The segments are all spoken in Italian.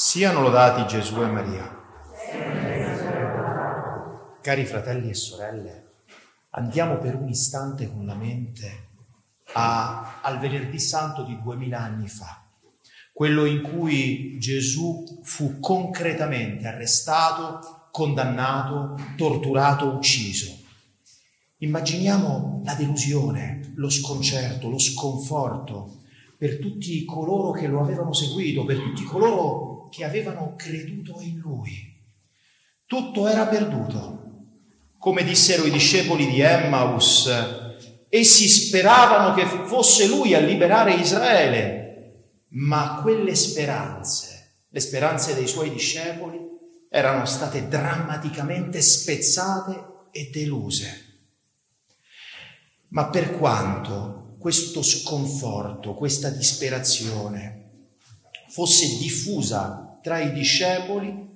Siano lodati Gesù e Maria. Cari fratelli e sorelle, andiamo per un istante con la mente a, al venerdì santo di duemila anni fa, quello in cui Gesù fu concretamente arrestato, condannato, torturato, ucciso. Immaginiamo la delusione, lo sconcerto, lo sconforto per tutti coloro che lo avevano seguito, per tutti coloro che avevano creduto in lui. Tutto era perduto. Come dissero i discepoli di Emmaus, essi speravano che fosse lui a liberare Israele, ma quelle speranze, le speranze dei suoi discepoli, erano state drammaticamente spezzate e deluse. Ma per quanto questo sconforto, questa disperazione fosse diffusa tra i discepoli,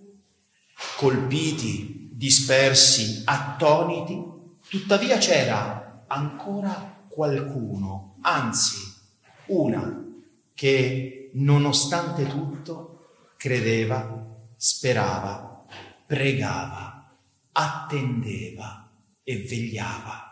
colpiti, dispersi, attoniti, tuttavia c'era ancora qualcuno, anzi una, che nonostante tutto credeva, sperava, pregava, attendeva e vegliava.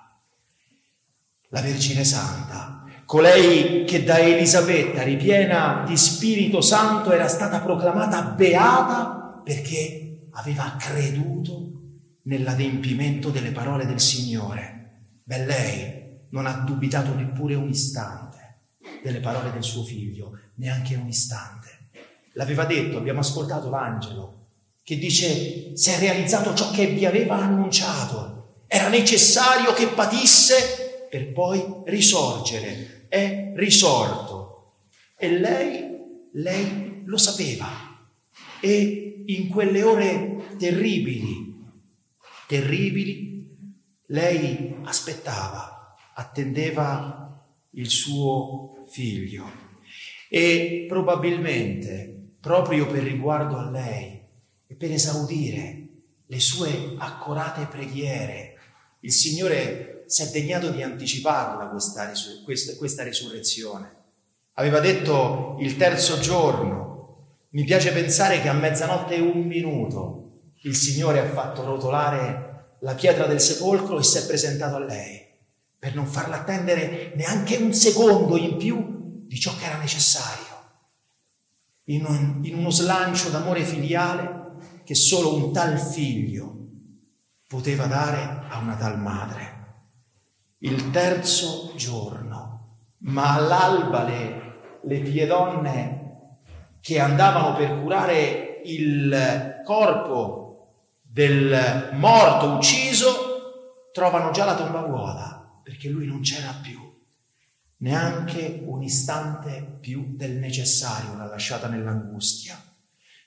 La Vergine Santa, colei che da Elisabetta, ripiena di Spirito Santo, era stata proclamata beata perché aveva creduto nell'adempimento delle parole del Signore. Beh, lei non ha dubitato neppure un istante delle parole del suo figlio, neanche un istante. L'aveva detto, abbiamo ascoltato l'angelo che dice si è realizzato ciò che vi aveva annunciato, era necessario che patisse per poi risorgere è risorto. E lei, lei lo sapeva. E in quelle ore terribili, terribili, lei aspettava, attendeva il suo figlio. E probabilmente, proprio per riguardo a lei e per esaudire le sue accorate preghiere, il Signore si è degnato di anticiparla questa, questa, questa risurrezione. Aveva detto il terzo giorno, mi piace pensare che a mezzanotte e un minuto il Signore ha fatto rotolare la pietra del sepolcro e si è presentato a lei per non farla attendere neanche un secondo in più di ciò che era necessario. In, un, in uno slancio d'amore filiale che solo un tal figlio poteva dare a una tal madre il terzo giorno, ma all'alba le, le pie donne che andavano per curare il corpo del morto ucciso trovano già la tomba vuota perché lui non c'era più. Neanche un istante più del necessario l'ha lasciata nell'angustia.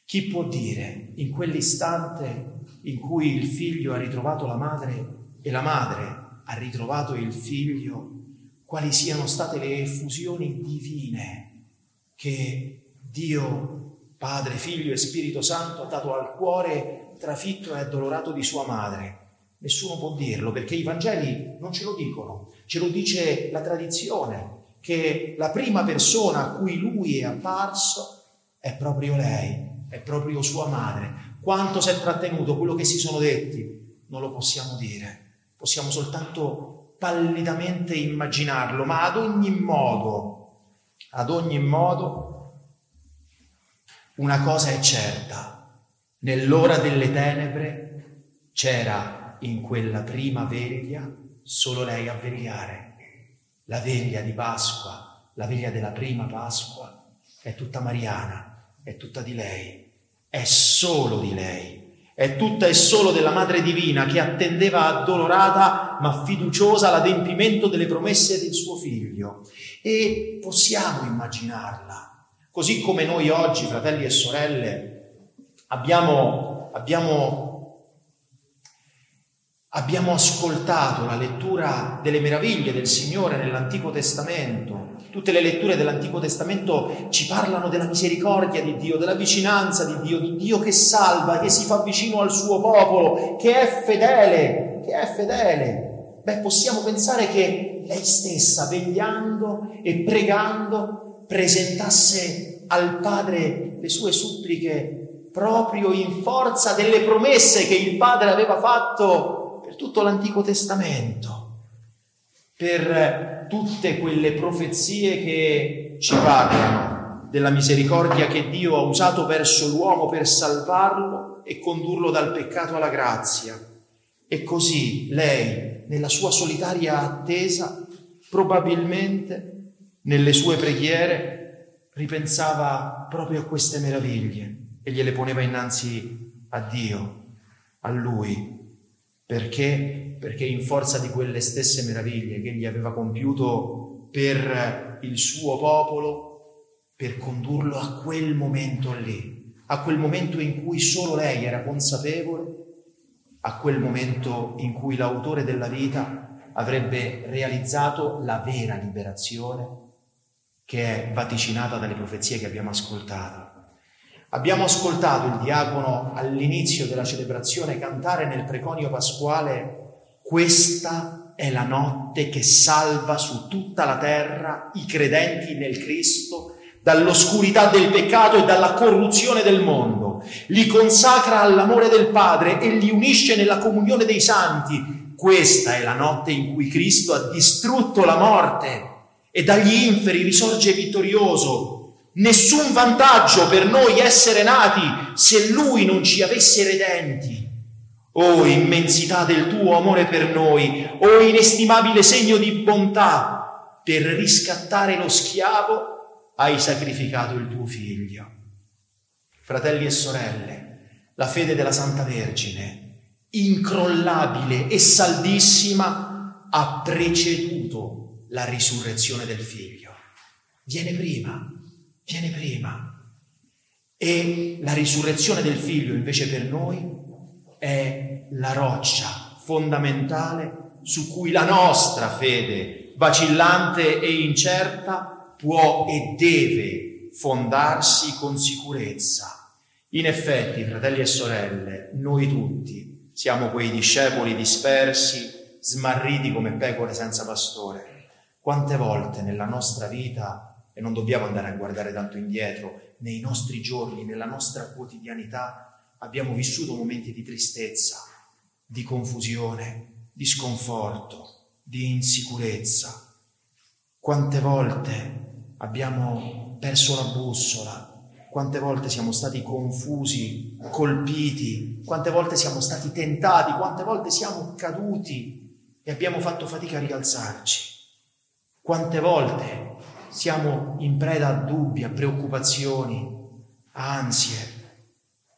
Chi può dire in quell'istante in cui il figlio ha ritrovato la madre e la madre ha ritrovato il figlio, quali siano state le effusioni divine che Dio, Padre, Figlio e Spirito Santo ha dato al cuore trafitto e addolorato di sua madre. Nessuno può dirlo perché i Vangeli non ce lo dicono, ce lo dice la tradizione, che la prima persona a cui lui è apparso è proprio lei, è proprio sua madre. Quanto si è trattenuto, quello che si sono detti, non lo possiamo dire possiamo soltanto pallidamente immaginarlo, ma ad ogni modo, ad ogni modo, una cosa è certa, nell'ora delle tenebre c'era in quella prima veglia solo lei a vegliare. La veglia di Pasqua, la veglia della prima Pasqua, è tutta mariana, è tutta di lei, è solo di lei è tutta e solo della Madre Divina che attendeva addolorata ma fiduciosa l'adempimento delle promesse del suo figlio. E possiamo immaginarla, così come noi oggi, fratelli e sorelle, abbiamo, abbiamo, abbiamo ascoltato la lettura delle meraviglie del Signore nell'Antico Testamento Tutte le letture dell'Antico Testamento ci parlano della misericordia di Dio, della vicinanza di Dio, di Dio che salva, che si fa vicino al suo popolo, che è fedele, che è fedele. Beh, possiamo pensare che lei stessa, vegliando e pregando, presentasse al Padre le sue suppliche proprio in forza delle promesse che il Padre aveva fatto per tutto l'Antico Testamento, per tutte quelle profezie che ci parlano della misericordia che Dio ha usato verso l'uomo per salvarlo e condurlo dal peccato alla grazia. E così lei, nella sua solitaria attesa, probabilmente nelle sue preghiere ripensava proprio a queste meraviglie e gliele poneva innanzi a Dio, a Lui. Perché? Perché in forza di quelle stesse meraviglie che egli aveva compiuto per il suo popolo, per condurlo a quel momento lì, a quel momento in cui solo lei era consapevole, a quel momento in cui l'autore della vita avrebbe realizzato la vera liberazione che è vaticinata dalle profezie che abbiamo ascoltato. Abbiamo ascoltato il diacono all'inizio della celebrazione cantare nel preconio pasquale questa è la notte che salva su tutta la terra i credenti nel Cristo dall'oscurità del peccato e dalla corruzione del mondo, li consacra all'amore del Padre e li unisce nella comunione dei santi. Questa è la notte in cui Cristo ha distrutto la morte e dagli inferi risorge vittorioso. Nessun vantaggio per noi essere nati se Lui non ci avesse redenti. Oh immensità del tuo amore per noi, oh inestimabile segno di bontà, per riscattare lo schiavo hai sacrificato il tuo figlio. Fratelli e sorelle, la fede della Santa Vergine, incrollabile e saldissima, ha preceduto la risurrezione del figlio. Viene prima, viene prima. E la risurrezione del figlio invece per noi è la roccia fondamentale su cui la nostra fede, vacillante e incerta, può e deve fondarsi con sicurezza. In effetti, fratelli e sorelle, noi tutti siamo quei discepoli dispersi, smarriti come pecore senza pastore quante volte nella nostra vita, e non dobbiamo andare a guardare tanto indietro, nei nostri giorni, nella nostra quotidianità, abbiamo vissuto momenti di tristezza, di confusione, di sconforto, di insicurezza. Quante volte abbiamo perso la bussola, quante volte siamo stati confusi, colpiti, quante volte siamo stati tentati, quante volte siamo caduti? E abbiamo fatto fatica a rialzarci. Quante volte siamo in preda a dubbi, a preoccupazioni, a ansie.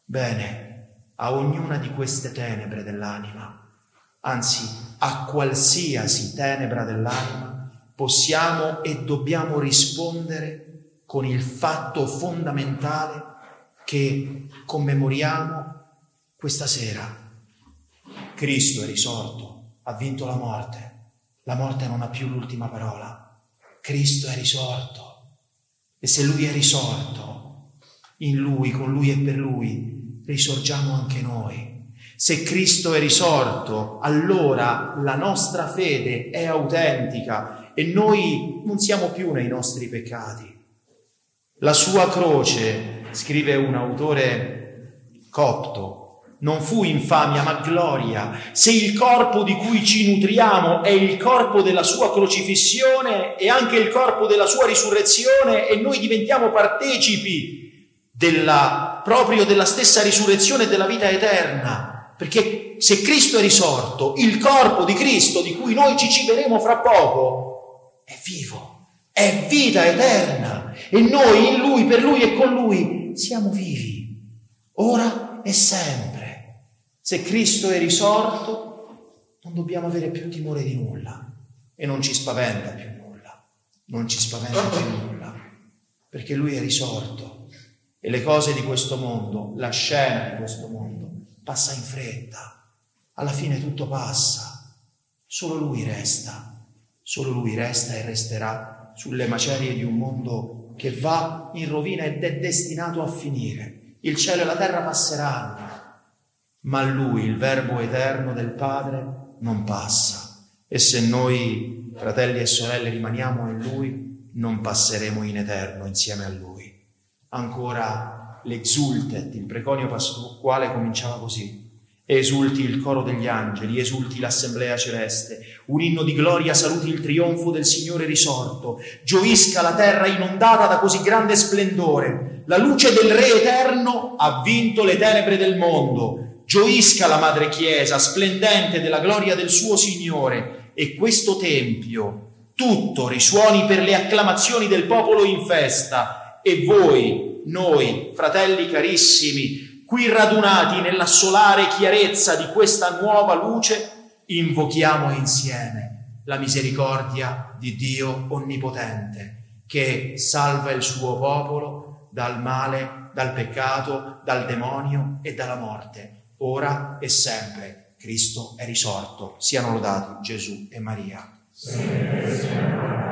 Bene, a ognuna di queste tenebre dell'anima, anzi a qualsiasi tenebra dell'anima, possiamo e dobbiamo rispondere con il fatto fondamentale che commemoriamo questa sera. Cristo è risorto, ha vinto la morte la morte non ha più l'ultima parola. Cristo è risorto. E se Lui è risorto, in Lui, con Lui e per Lui, risorgiamo anche noi. Se Cristo è risorto, allora la nostra fede è autentica e noi non siamo più nei nostri peccati. La sua croce, scrive un autore copto, non fu infamia ma gloria. Se il corpo di cui ci nutriamo è il corpo della sua crocifissione e anche il corpo della sua risurrezione e noi diventiamo partecipi della, proprio della stessa risurrezione della vita eterna. Perché se Cristo è risorto, il corpo di Cristo di cui noi ci ciberemo fra poco è vivo, è vita eterna e noi in Lui, per Lui e con Lui siamo vivi, ora e sempre. Se Cristo è risorto, non dobbiamo avere più timore di nulla. E non ci spaventa più nulla, non ci spaventa più nulla, perché Lui è risorto. E le cose di questo mondo, la scena di questo mondo, passa in fretta, alla fine tutto passa, solo Lui resta, solo Lui resta e resterà sulle macerie di un mondo che va in rovina ed è destinato a finire. Il cielo e la terra passeranno, ma lui, il Verbo eterno del Padre, non passa. E se noi, fratelli e sorelle, rimaniamo in lui, non passeremo in eterno insieme a lui. Ancora l'exultet, il preconio pasquale cominciava così. Esulti il coro degli angeli, esulti l'assemblea celeste, un inno di gloria saluti il trionfo del Signore risorto, gioisca la terra inondata da così grande splendore, la luce del Re eterno ha vinto le tenebre del mondo, gioisca la Madre Chiesa, splendente della gloria del suo Signore, e questo Tempio tutto risuoni per le acclamazioni del popolo in festa, e voi, noi, fratelli carissimi, qui radunati nella solare chiarezza di questa nuova luce, invochiamo insieme la misericordia di Dio Onnipotente, che salva il suo popolo dal male, dal peccato, dal demonio e dalla morte, ora e sempre. Cristo è risorto. Siano lodati Gesù e Maria. Sempre,